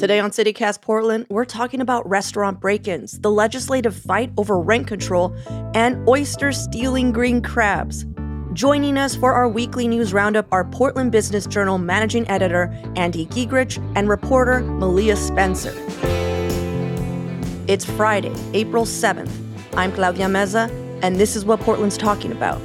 Today on CityCast Portland, we're talking about restaurant break ins, the legislative fight over rent control, and oyster stealing green crabs. Joining us for our weekly news roundup are Portland Business Journal managing editor Andy Giegerich and reporter Malia Spencer. It's Friday, April 7th. I'm Claudia Meza, and this is what Portland's talking about.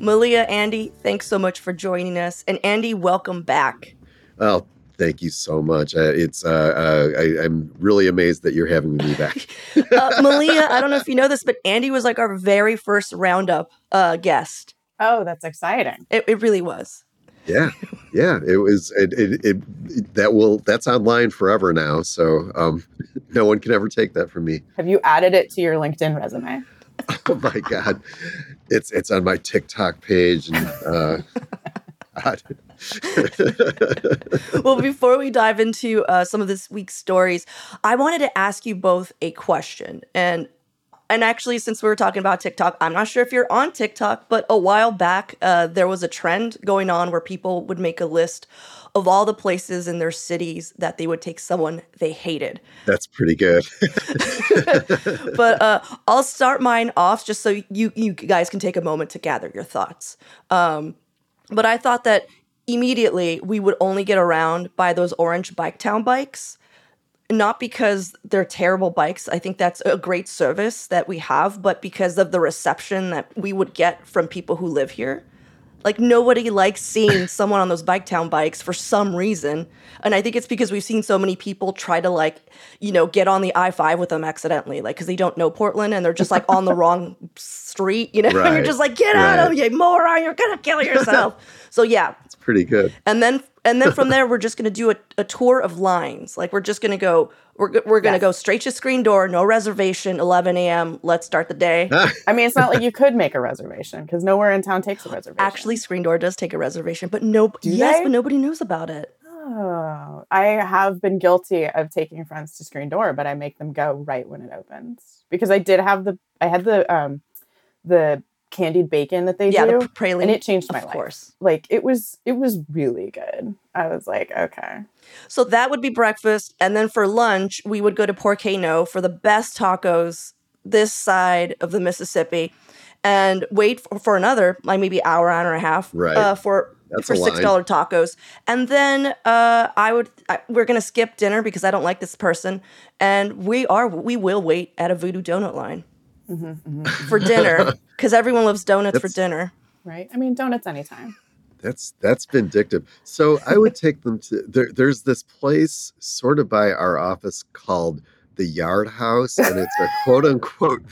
Malia, Andy, thanks so much for joining us. And Andy, welcome back. Well, thank you so much. Uh, it's uh, uh, I, am really amazed that you're having me back. Uh, Malia, I don't know if you know this, but Andy was like our very first roundup uh, guest. Oh, that's exciting! It, it really was. Yeah, yeah. It was. It, it, it, that will. That's online forever now. So um, no one can ever take that from me. Have you added it to your LinkedIn resume? oh my god, it's it's on my TikTok page and. Uh, well, before we dive into uh, some of this week's stories, I wanted to ask you both a question. And and actually, since we were talking about TikTok, I'm not sure if you're on TikTok, but a while back, uh, there was a trend going on where people would make a list of all the places in their cities that they would take someone they hated. That's pretty good. but uh, I'll start mine off just so you you guys can take a moment to gather your thoughts. Um, but I thought that immediately we would only get around by those orange Biketown bikes not because they're terrible bikes. I think that's a great service that we have, but because of the reception that we would get from people who live here. Like nobody likes seeing someone on those Biketown bikes for some reason. And I think it's because we've seen so many people try to like, you know, get on the I-5 with them accidentally, like because they don't know Portland and they're just like on the wrong street, you know, right. and you're just like, get right. out of here, moron, you're gonna kill yourself. so yeah. It's pretty good. And then and then from there we're just gonna do a, a tour of lines. Like we're just gonna go we're, we're gonna yes. go straight to screen door, no reservation, 11 a.m. Let's start the day. I mean, it's not like you could make a reservation because nowhere in town takes a reservation. Actually, screen door does take a reservation, but no, Do yes, they? but nobody knows about it. Oh, I have been guilty of taking friends to screen door, but I make them go right when it opens because I did have the I had the um the candied bacon that they yeah, do. The praline, and it changed my of life. Course. Like it was it was really good. I was like, okay. So that would be breakfast. And then for lunch, we would go to Por Qué No for the best tacos this side of the Mississippi and wait for, for another, like maybe hour, hour and a half right. uh, for That's for six dollar tacos, and then uh, I would I, we're gonna skip dinner because I don't like this person, and we are we will wait at a Voodoo Donut line mm-hmm, mm-hmm. for dinner because everyone loves donuts That's, for dinner. Right. I mean, donuts anytime. That's that's vindictive. So I would take them to there, there's this place sort of by our office called the Yard House, and it's a quote unquote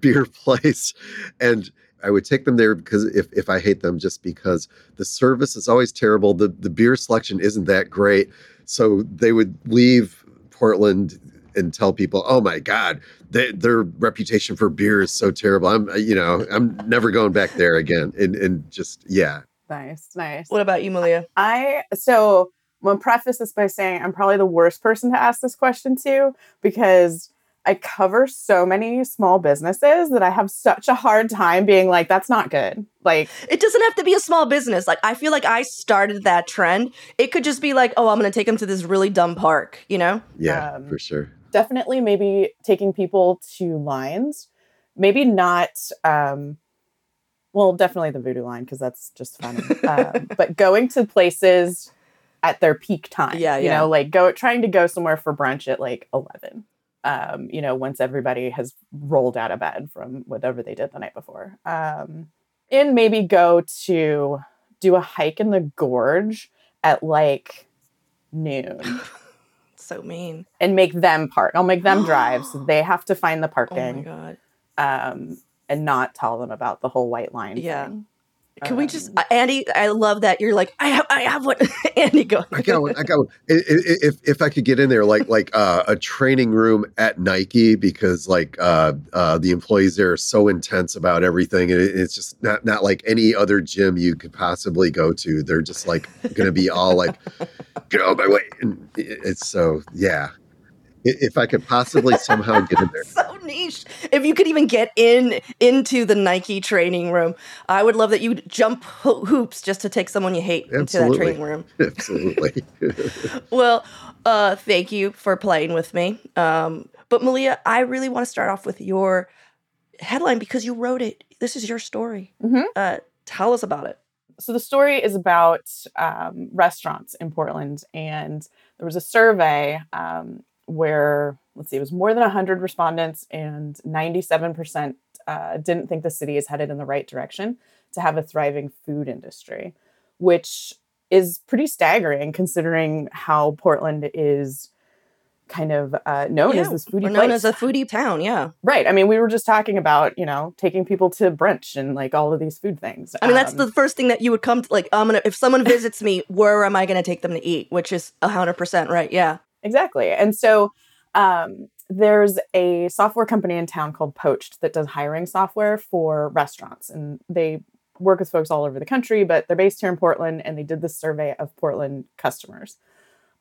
beer place. And I would take them there because if, if I hate them, just because the service is always terrible, the the beer selection isn't that great. So they would leave Portland and tell people, "Oh my God, they, their reputation for beer is so terrible. I'm, you know, I'm never going back there again." And and just yeah, Nice, nice. What about you, Malia? I so I'm gonna preface this by saying I'm probably the worst person to ask this question to because I cover so many small businesses that I have such a hard time being like, that's not good. Like, it doesn't have to be a small business. Like, I feel like I started that trend. It could just be like, oh, I'm going to take them to this really dumb park, you know? Yeah, um, for sure. Definitely, maybe taking people to lines. Maybe not um, well, definitely the voodoo line because that's just funny. um, but going to places at their peak time, yeah, you yeah. know, like go trying to go somewhere for brunch at like eleven. Um, you know, once everybody has rolled out of bed from whatever they did the night before. Um, and maybe go to do a hike in the gorge at like noon So mean. and make them park. I'll make them drive, so they have to find the Oh my parking god. um, and not tell them about the whole white line. Yeah. thing. Can we just, Um, Andy? I love that you're like, I have, I have one. Andy, go. I got one. I got one. If if I could get in there, like like uh, a training room at Nike, because like uh, uh, the employees there are so intense about everything, and it, it's just not not like any other gym you could possibly go to. They're just like going to be all like, "Get out of my way!" And it's so yeah. I- If I could possibly somehow get in there, so niche. If you could even get in into the Nike training room, I would love that you would jump ho- hoops just to take someone you hate into that training room. absolutely. Well, uh, thank you for playing with me. Um, but Malia, I really want to start off with your headline because you wrote it. This is your story. Mhm. Uh, tell us about it. so the story is about um, restaurants in Portland, and there was a survey um, where let's see, it was more than 100 respondents, and 97% uh, didn't think the city is headed in the right direction to have a thriving food industry, which is pretty staggering considering how Portland is kind of uh, known as this foodie We're known place. as a foodie town. Yeah. right. I mean, we were just talking about you know taking people to brunch and like all of these food things. I mean, that's Um, the first thing that you would come to. Like, I'm gonna if someone visits me, where am I gonna take them to eat? Which is hundred percent right. Yeah. Exactly. And so um, there's a software company in town called Poached that does hiring software for restaurants. And they work with folks all over the country, but they're based here in Portland and they did this survey of Portland customers.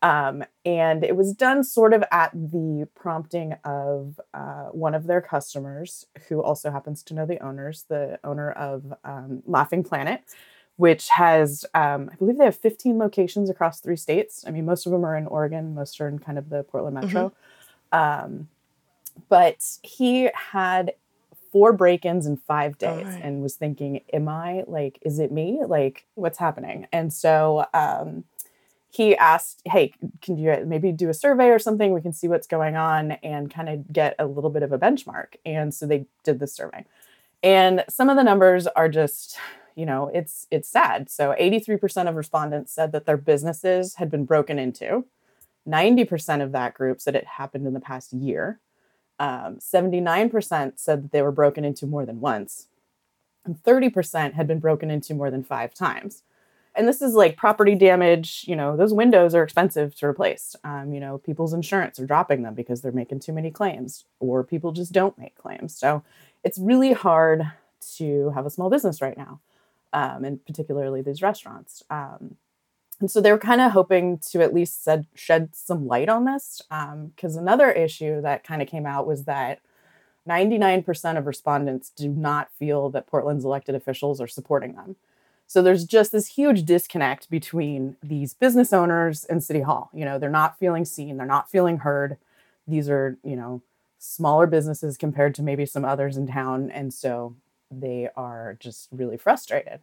Um, and it was done sort of at the prompting of uh, one of their customers, who also happens to know the owners, the owner of um, Laughing Planet, which has, um, I believe they have 15 locations across three states. I mean, most of them are in Oregon, most are in kind of the Portland metro. Um, but he had four break ins in five days Alright. and was thinking, Am I like, is it me? Like, what's happening? And so um, he asked, Hey, can you maybe do a survey or something? We can see what's going on and kind of get a little bit of a benchmark. And so they did the survey. And some of the numbers are just, you know, it's it's sad. So 83% of respondents said that their businesses had been broken into. 90% of that group said it happened in the past year. Um, 79% said that they were broken into more than once. And 30% had been broken into more than five times. And this is like property damage. You know, those windows are expensive to replace. Um, you know, people's insurance are dropping them because they're making too many claims, or people just don't make claims. So it's really hard to have a small business right now, um, and particularly these restaurants. Um, and so they were kind of hoping to at least shed some light on this. Because another issue that kind of came out was that 99% of respondents do not feel that Portland's elected officials are supporting them. So there's just this huge disconnect between these business owners and City Hall. You know, they're not feeling seen, they're not feeling heard. These are, you know, smaller businesses compared to maybe some others in town. And so they are just really frustrated,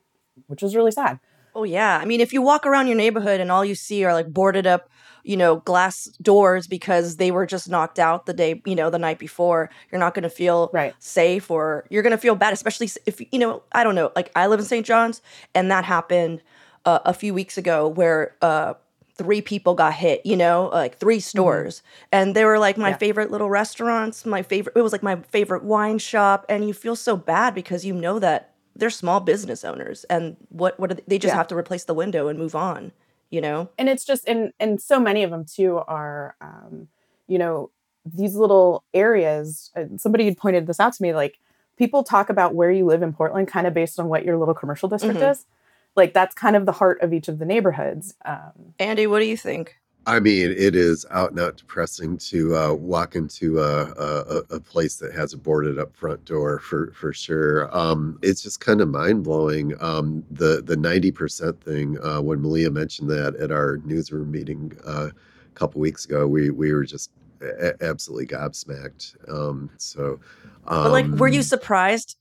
which is really sad. Oh yeah. I mean, if you walk around your neighborhood and all you see are like boarded up, you know, glass doors because they were just knocked out the day, you know, the night before, you're not going to feel Right. safe or you're going to feel bad, especially if you know, I don't know, like I live in St. John's and that happened uh, a few weeks ago where uh three people got hit, you know, like three stores. And they were like my Yeah. favorite little restaurants, my favorite it was like my favorite wine shop and you feel so bad because you know that they're small business owners and what what are they, they just Yeah. have to replace the window and move on, you know? and it's just and and so many of them too are um you know these little areas uh, somebody had pointed this out to me like people talk about where you live in portland kind of based on what your little commercial district Mhm. is like that's kind of the heart of each of the neighborhoods um Andy, what do you think? I mean, it is out and out depressing to uh, walk into a, a, a place that has a boarded up front door for for sure. Um, it's just kind of mind blowing. Um, the the ninety percent thing uh, when Malia mentioned that at our newsroom meeting uh, a couple weeks ago, we we were just a- absolutely gobsmacked. Um, so, um, But like were you surprised?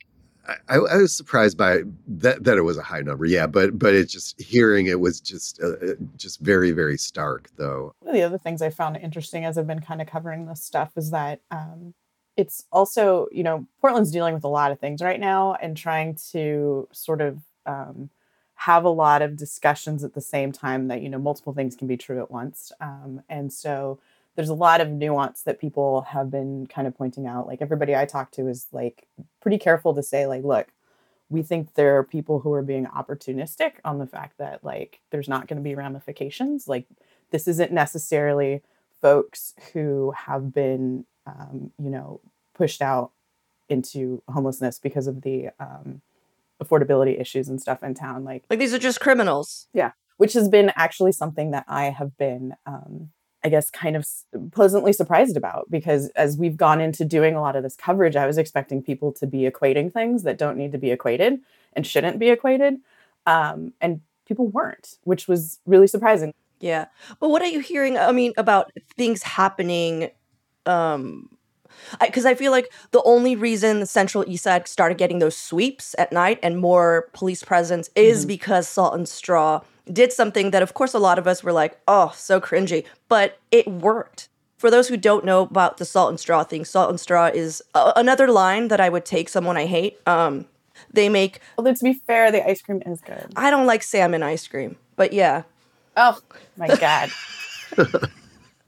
I, I was surprised by that that it was a high number. Yeah, but but it's just hearing it was just uh, uh, just very very stark though. one of the other things i found interesting as i've been kind of covering this stuff is that um it's also, you know, Portland's dealing with a lot of things right now and trying to sort of um, have a lot of discussions at the same time that, you know, multiple things can be true at once. Um, and so there's a lot of nuance that people have been kind of pointing out. Like everybody I talk to is like pretty careful to say, like, look, we think there are people who are being opportunistic on the fact that like there's not going to be ramifications. Like this isn't necessarily folks who have been um, you know, pushed out into homelessness because of the um, affordability issues and stuff in town. Like, like these are just criminals. Yeah, which has been actually something that I have been, um, I guess, kind of pleasantly surprised about because as we've gone into doing a lot of this coverage, I was expecting people to be equating things that don't need to be equated and shouldn't be equated, um, and people weren't, which was really surprising. Yeah, but what are you hearing? I mean, about things happening um because I, I, feel like the only reason the Central East Side started getting those sweeps at night and more police presence is mm-hmm. because Salt and Straw did something that, of course, a lot of us were like, "Oh, so cringy," but it worked. For those who don't know about the Salt and Straw thing, Salt and Straw is a- another line that I would take someone I hate. Um, they make. Although to be fair, the ice cream is good. I don't like salmon ice cream, but yeah. Oh my god.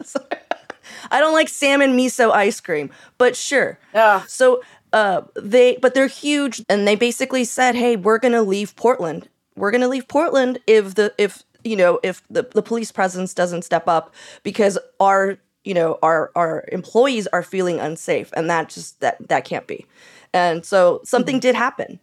I don't like salmon miso ice cream, but sure. Yeah. So uh, they, but they're huge, and they basically said, "Hey, we're gonna leave Portland. We're gonna leave Portland if the if you know if the the police presence doesn't step up because our you know our our employees are feeling unsafe, and that just that that can't be." And so something mm-hmm. did happen.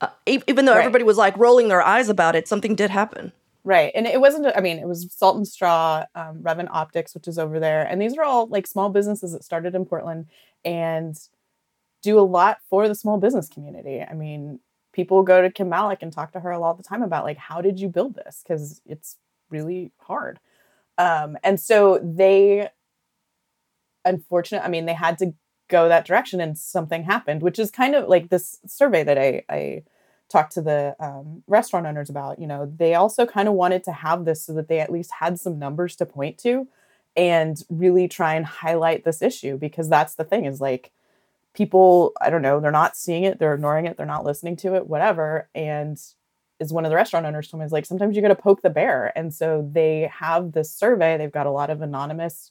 Uh, even though right. everybody was like rolling their eyes about it, something did happen. Right. And it wasn't, I mean, it was Salt and Straw, um, Optics, which is over there. And these are all like small businesses that started in Portland and do a lot for the small business community. I mean, people go to Kim Malek and talk to her a lot of the time about like, how did you build this? Because it's really hard. Um, and so they, unfortunate, I mean, they had to go that direction and something happened, which is kind of like this survey that I, I talked to the um, restaurant owners about, you know, they also kind of wanted to have this so that they at least had some numbers to point to and really try and highlight this issue because that's the thing is like people, I don't know, they're not seeing it, they're ignoring it, they're not listening to it, whatever. And is one of the restaurant owners told me is like sometimes you got to poke the bear. And so they have this survey, they've got a lot of anonymous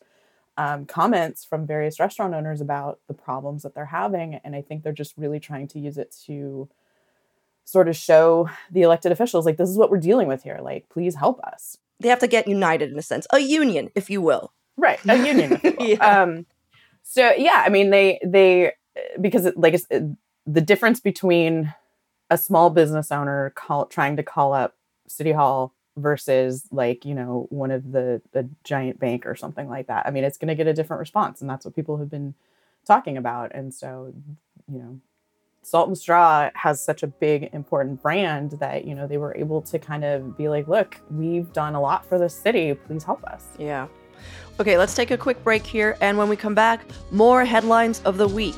um, comments from various restaurant owners about the problems that they're having. And I think they're just really trying to use it to sort of show the elected officials like this is what we're dealing with here like please help us they have to get united in a sense a union if you will right a union yeah. um so yeah i mean they they because it, like it, the difference between a small business owner call, trying to call up city hall versus like you know one of the the giant bank or something like that i mean it's going to get a different response and that's what people have been talking about and so you know Salt and Straw has such a big, important brand that, you know, they were able to kind of be like, look, we've done a lot for the city. Please help us. Yeah. Okay, let's take a quick break here. And when we come back, more headlines of the week.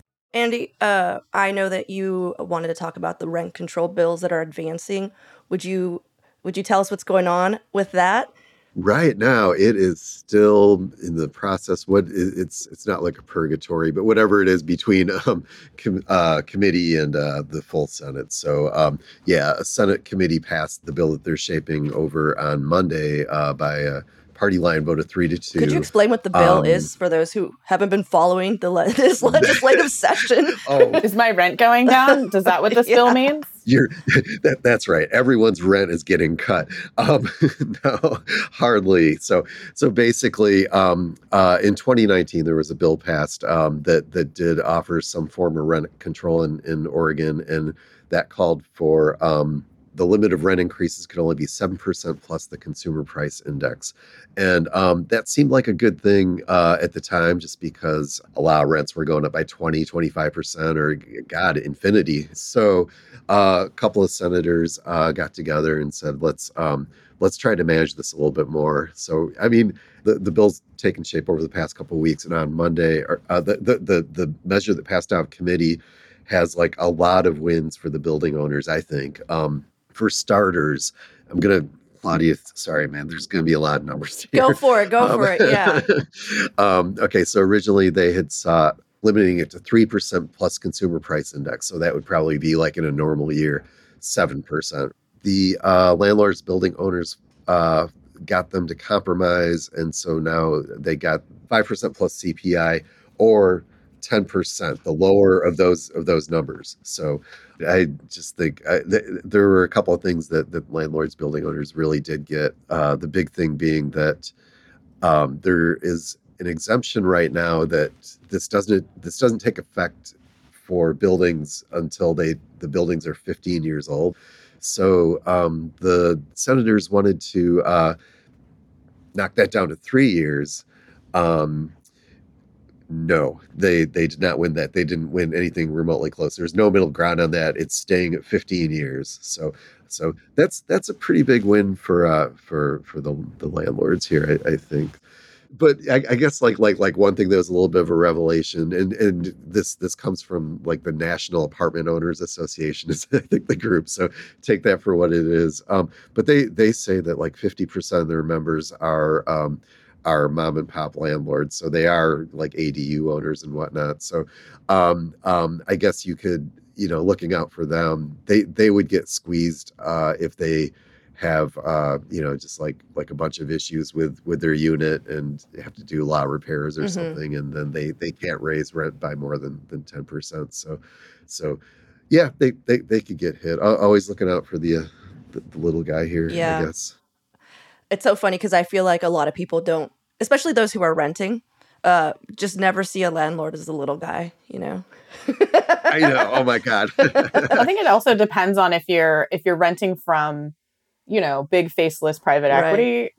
Andy, uh, I know that you wanted to talk about the rent control bills that are advancing. Would you would you tell us what's going on with that? Right now, it is still in the process. What it's it's not like a purgatory, but whatever it is between um, com, uh, committee and uh, the full Senate. So um, yeah, a Senate committee passed the bill that they're shaping over on Monday uh, by uh, party line voted three to two. Could you explain what the bill um, is for those who haven't been following the le- this legislative session? Oh, is my rent going down? Does that what this yeah. bill means? You're that, that's right. Everyone's rent is getting cut. Um, no, hardly. So so basically, um, uh, in 2019, there was a bill passed um, that that did offer some form of rent control in in Oregon, and that called for um, the limit of rent increases could only be 7% plus the consumer price index. And um, that seemed like a good thing uh, at the time, just because a lot of rents were going up by 20, 25%, or God, infinity. So uh, a couple of senators uh, got together and said, let's. Um, let's try to manage this a little bit more. So, I mean, the, the bill's taken shape over the past couple of weeks, and on Monday, or, uh, the, the the the measure that passed out of committee has like a lot of wins for the building owners. I think. Um, for starters, I'm gonna Claudia, sorry, man, there's going to be a lot of numbers here. Go for it. Go um, for it. Yeah. um, okay. So originally they had sought limiting it to 3% plus consumer price index. So that would probably be like in a normal year, 7%. The uh, landlords, building owners uh, got them to compromise. And so now they got 5% plus CPI or 10%, the lower of those of those numbers. So I just think I, th- there were a couple of things that the landlords, building owners really did get. Uh, the big thing being that um, there is an exemption right now that this doesn't this doesn't take effect for buildings until they the buildings are 15 years old. So um, the senators wanted to uh, knock that down to three years. Um, no, they they did not win that. They didn't win anything remotely close. There's no middle ground on that. It's staying at 15 years. So so that's that's a pretty big win for uh for for the the landlords here. I, I think. But I, I, guess like like like one thing that was a little bit of a revelation, and and this this comes from like the National Apartment Owners Association is I think the group. So take that for what it is. Um, but they they say that like 50% of their members are um, are mom and pop landlords, so they are like ADU owners and whatnot. So, um, um, I guess you could, you know, looking out for them, they they would get squeezed uh, if they have, uh, you know, just like like a bunch of issues with with their unit and have to do a lot of repairs or mm-hmm. something, and then they they can't raise rent by more than than ten percent. So, so yeah, they they they could get hit. Always looking out for the, uh, the, the little guy here. Yeah. I guess it's so funny because I feel like a lot of people don't, especially those who are renting, uh, just never see a landlord as a little guy, you know. I know. Oh my god. I think it also depends on if you're if you're renting from, you know, big faceless private equity right.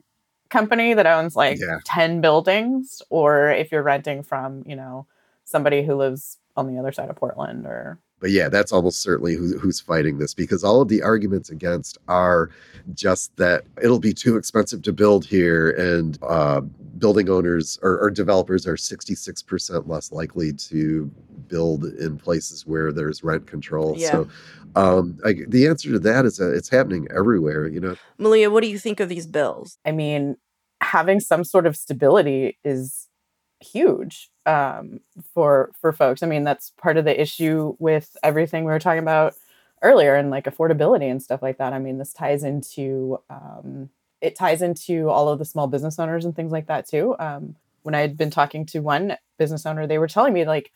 company that owns like yeah. 10 buildings or if you're renting from, you know, somebody who lives on the other side of Portland or but yeah, that's almost certainly who, who's fighting this because all of the arguments against are just that it'll be too expensive to build here, and uh, building owners or, or developers are 66% less likely to build in places where there's rent control. Yeah. So um, I, the answer to that is that it's happening everywhere. You know, Malia, what do you think of these bills? I mean, having some sort of stability is huge um, for for folks. I mean, that's part of the issue with everything we were talking about earlier and like affordability and stuff like that. I mean, this ties into um, it ties into all of the small business owners and things like that too. Um, when I had been talking to one business owner, they were telling me like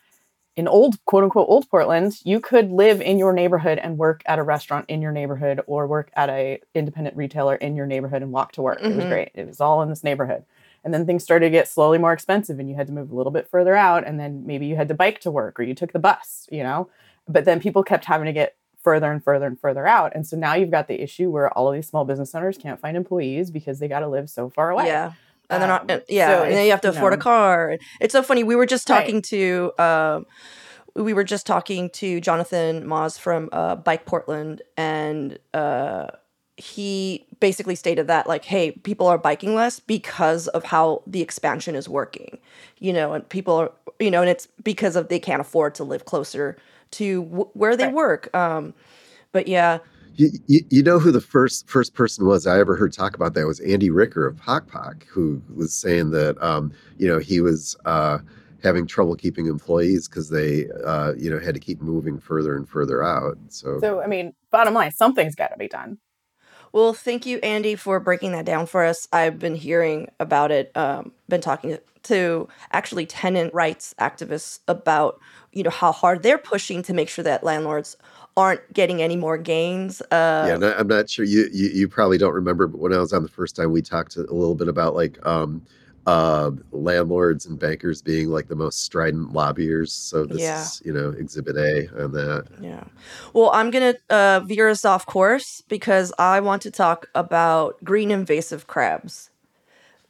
in old quote unquote old Portland, you could live in your neighborhood and work at a restaurant in your neighborhood or work at a independent retailer in your neighborhood and walk to work. Mm-hmm. It was mm-hmm. great. It was all in this neighborhood. And then things started to get slowly more expensive and you had to move a little bit further out. And then maybe you had to bike to work or you took the bus, you know? But then people kept having to get further and further and further out. And so now you've got the issue where all of these small business owners can't find employees because they got to live so far away. Yeah. And then, um, yeah, so and then you have to afford know, a car. It's so funny. We were just talking right. to, um, we were just talking to Jonathan Maus from uh, Bike Portland, and uh, he basically stated that like hey people are biking less because of how the expansion is working you know and people are you know and it's because of they can't afford to live closer to w- where they right. work um but yeah you, you, you, know who the first first person was I ever heard talk about that was Andy Ricker of Pok Pok, who was saying that um, you know he was uh, having trouble keeping employees because they uh, you know had to keep moving further and further out. So so I mean, bottom line, something's got to be done. Well, thank you, Andy, for breaking that down for us. I've been hearing about it, um, been talking to actually tenant rights activists about, you know, how hard they're pushing to make sure that landlords aren't getting any more gains. Uh, yeah, no, I'm not sure. You, you, you probably don't remember, but when I was on the first time, we talked a little bit about like um, uh, landlords and bankers being like the most strident lobbyers. So this Yeah. is, you know, Exhibit A on that. Yeah. Well, I'm going to uh, veer us off course because I want to talk about green invasive crabs.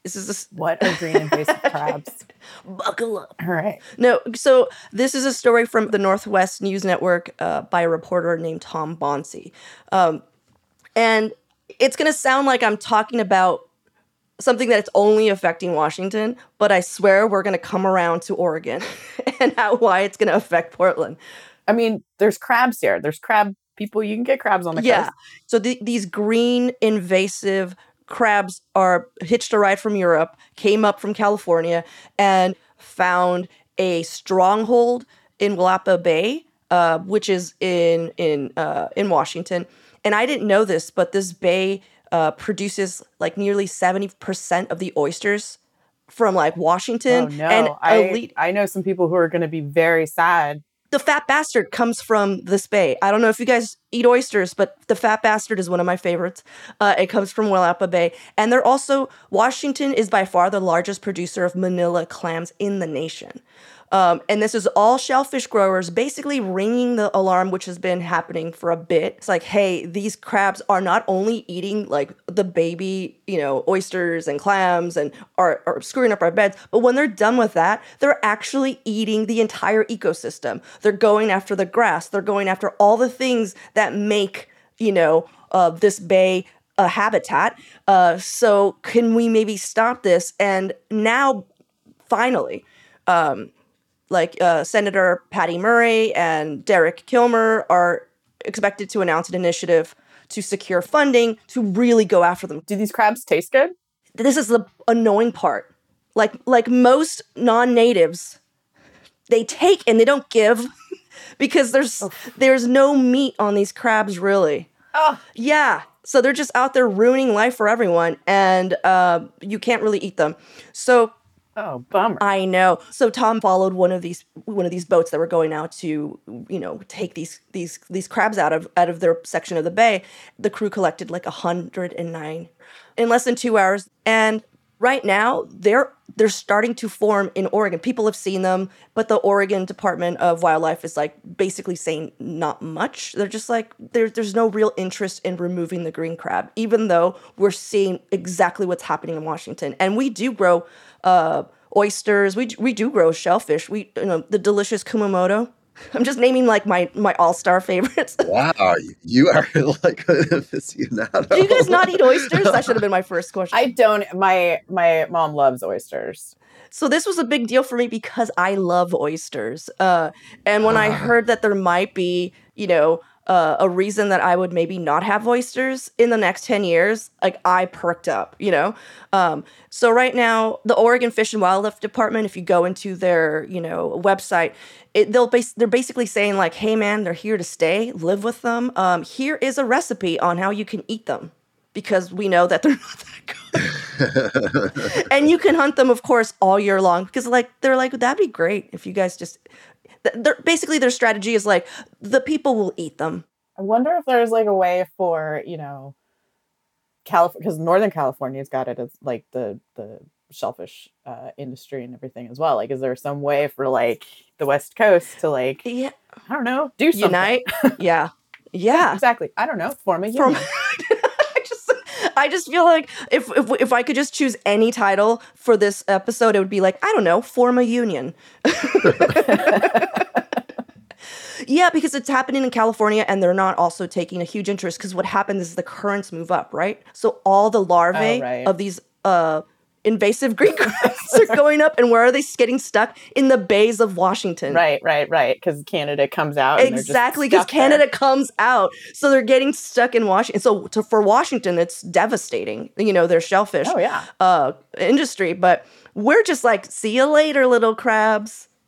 This is a s- What are green invasive crabs? buckle up. All right. No, so this is a story from the Northwest News Network uh, by a reporter named Tom Banse. Um, and it's going to sound like I'm talking about something that's only affecting Washington, but I swear we're going to come around to Oregon and how why it's going to affect Portland. I mean, there's crabs here. There's crab people. You can get crabs on the yeah. coast. So the, these green invasive crabs are hitched a ride from Europe, came up from California, and found a stronghold in Willapa Bay, uh, which is in in uh, in Washington. And I didn't know this, but this bay uh, produces like nearly seventy percent of the oysters from like Washington Oh no! and I elite I know some people who are going to be very sad. the fat bastard comes from this bay. I don't know if you guys eat oysters, but the fat bastard is one of my favorites. Uh, it comes from Willapa Bay, and they're also Washington is by far the largest producer of Manila clams in the nation. Um, and this is all shellfish growers basically ringing the alarm, which has been happening for a bit. It's like, hey, these crabs are not only eating like the baby, you know, oysters and clams and are, are screwing up our beds, but when they're done with that, they're actually eating the entire ecosystem. They're going after the grass. They're going after all the things that make, you know, uh, this bay a habitat. Uh, so can we maybe stop this? And now, finally, um, like uh, Senator Patty Murray and Derek Kilmer are expected to announce an initiative to secure funding to really go after them. Do these crabs taste good? This is the annoying part. Like like most non-natives, they take and they don't give because there's there's no meat on these crabs really. Oh, Yeah. So they're just out there ruining life for everyone, and uh, you can't really eat them. So oh, bummer. I know. So Tom followed one of these one of these boats that were going out to you know take these these these crabs out of out of their section of the bay. The crew collected like hundred and nine in less than two hours, and right now they're they're starting to form in Oregon. People have seen them, but the Oregon Department of Wildlife is like basically saying not much. They're just like there, there's no real interest in removing the green crab, even though we're seeing exactly what's happening in Washington, and we do grow uh, oysters. We we do grow shellfish. We you know the delicious kumamoto. I'm just naming like my my all star favorites. Wow, you are like an aficionado. do you guys not eat oysters? That should have been my first question. I don't. My my mom loves oysters. So this was a big deal for me because I love oysters. Uh, and when I Ah. heard that there might be, you know, uh, a reason that I would maybe not have oysters in the next 10 years, like I perked up, you know? Um, so right now, the Oregon Fish and Wildlife Department, if you go into their, you know, website, it, they'll bas- they're basically saying like, hey man, they're here to stay, live with them. Um, here is a recipe on how you can eat them because we know that they're not that good and you can hunt them of course all year long because like they're like that'd be great if you guys just basically their strategy is like the people will eat them I wonder if there's like a way for you know, California because Northern California's got it as like the the shellfish uh, industry and everything as well. Like, is there some way for like the West Coast to like yeah I don't know do something? unite yeah yeah exactly. I don't know. Form a union. I just feel like if, if if I could just choose any title for this episode, it would be like I don't know, form a union. yeah, because it's happening in California, and they're not also taking a huge interest. Because what happens is the currents move up, right? So all the larvae Oh, right. of these uh, invasive green crabs are going up, and where are they getting stuck? In the bays of Washington. right, right, right. Because Canada comes out and they're just Exactly, because stuck there. Canada comes out, so they're getting stuck in Washington. So to, for Washington, it's devastating. You know, their shellfish Oh yeah. uh, industry, but we're just like, see you later, little crabs.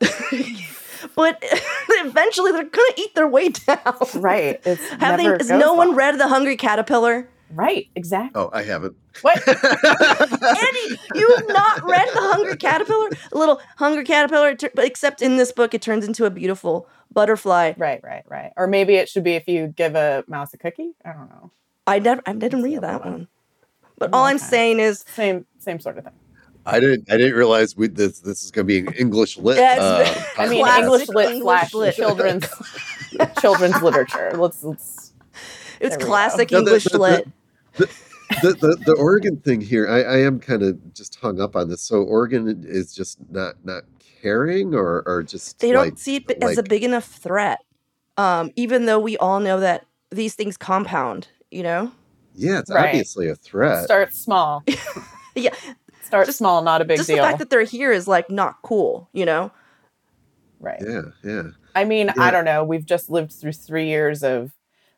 but eventually, they're gonna eat their way down. Right. It's Have they, has no one read The Hungry Caterpillar? Right. Exactly. oh, I haven't. What? Andy, you have not read The Hungry Caterpillar? A little Hungry Caterpillar, but except in this book, it turns into a beautiful butterfly. right. Right. Right. Or maybe it should be if you give a mouse a cookie. I don't know. I never, I didn't read that one. one. But all I'm saying is, Same. Same sort of thing. I didn't. I didn't realize we, this this is going to be an English lit. Yeah, it's uh, I mean, podcast. English lit English slash lit. children's children's literature. Let's let's. It's There we go. classic No, the- English the- the- lit. The, the the Oregon thing here, I, I am kind of just hung up on this. So Oregon is just not not caring, or or just they like, don't see it b- as a big enough threat. Um, even though we all know that these things compound, you know? yeah, it's Right. obviously a threat. Start small. Yeah. Start Just- small, not a big Just deal. the fact that they're here is like not cool, you know? right. Yeah, yeah. I mean, Yeah. I don't know. We've just lived through three years of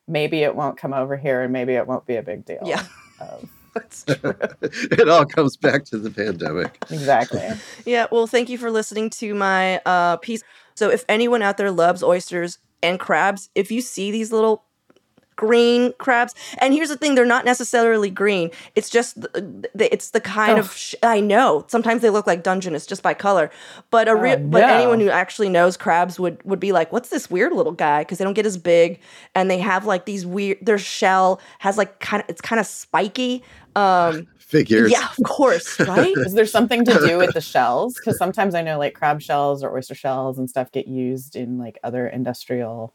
maybe it won't come over here and maybe it won't be a big deal. Yeah. Of- That's true. it all comes back to the pandemic. exactly. yeah, well, thank you for listening to my uh, piece. So, if anyone out there loves oysters and crabs, if you see these little green crabs, and here's the thing, they're not necessarily green. It's just the, the, it's the kind Oh. of sh- I know. Sometimes they look like Dungeness just by color, but a real Oh, but anyone who actually knows crabs would would be like, what's this weird little guy? Because they don't get as big, and they have like these weird. Their shell has like kind of it's kind of spiky. Um, Figures. yeah, of course, right? Is there something to do with the shells? Because sometimes I know like crab shells or oyster shells and stuff get used in like other industrial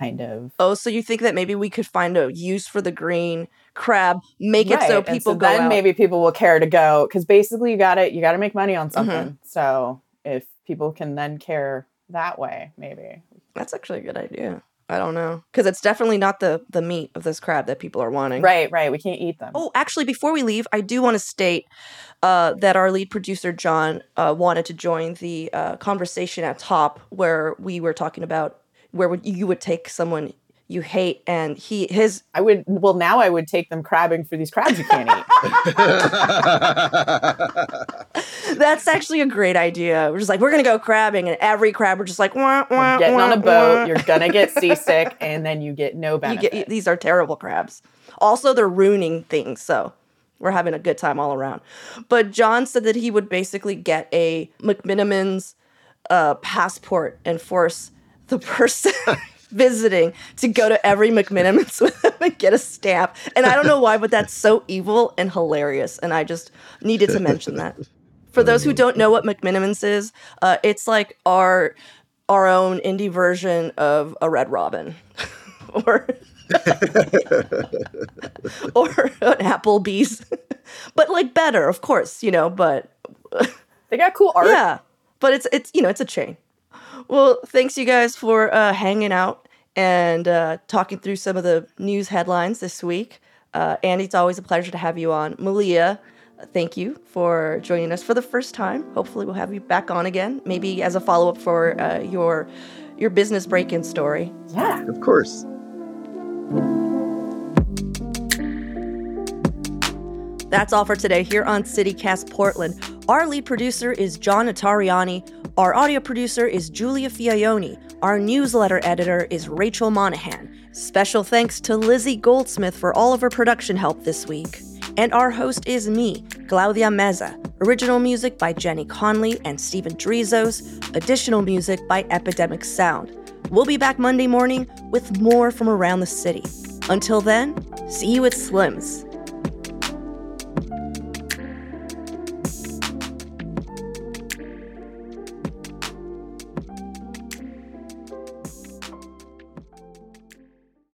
kind of. Oh, so you think that maybe we could find a use for the green crab, make it so Right, and people go then out. maybe people will care to go because basically you got to you got to make money Mm-hmm. on something. So if people can then care that way, maybe. That's actually a good idea. I don't know because it's definitely not the the meat of this crab that people are wanting. Right, right. We can't eat them. Oh, actually, before we leave, I do want to state uh, that our lead producer John uh, wanted to join the uh, conversation at top where we were talking about where would you would take someone you hate and he his I would. Well, now I would take them crabbing for these crabs you can't eat. that's actually a great idea. We're just like we're gonna go crabbing and every crab we're just like wah, wah, Getting on a boat, wah. you're gonna get seasick, and then you get no you benefit. get these are terrible crabs. Also, they're ruining things, so we're having a good time all around. But John said that he would basically get a McMenamins uh, passport and force the person visiting to go to every McMenamins with him and get a stamp. And I don't know why, but that's so evil and hilarious. And I just needed to mention that. For those who don't know what McMenamins is, uh, it's like our our own indie version of a Red Robin, or or an Applebee's, but like better, of course, you know. But They got cool art. yeah, but it's it's you know it's a chain. Well, thanks you guys for uh, hanging out and uh, talking through some of the news headlines this week. Uh, Andy, it's always a pleasure to have you on. Malia, thank you for joining us for the first time. Hopefully, we'll have you back on again, maybe as a follow up for uh, your your business break in story. Yeah. of course. That's all for today here on CityCast Portland. Our lead producer is John Notarianni. Our audio producer is Julia Fiaioni. Our newsletter editor is Rachel Monahan. Special thanks to Lizzie Goldsmith for all of her production help this week. And our host is me, Claudia Meza. Original music by Jenny Conley and Stephen Drizos. Additional music by Epidemic Sound. We'll be back Monday morning with more from around the city. Until then, see you at Slim's.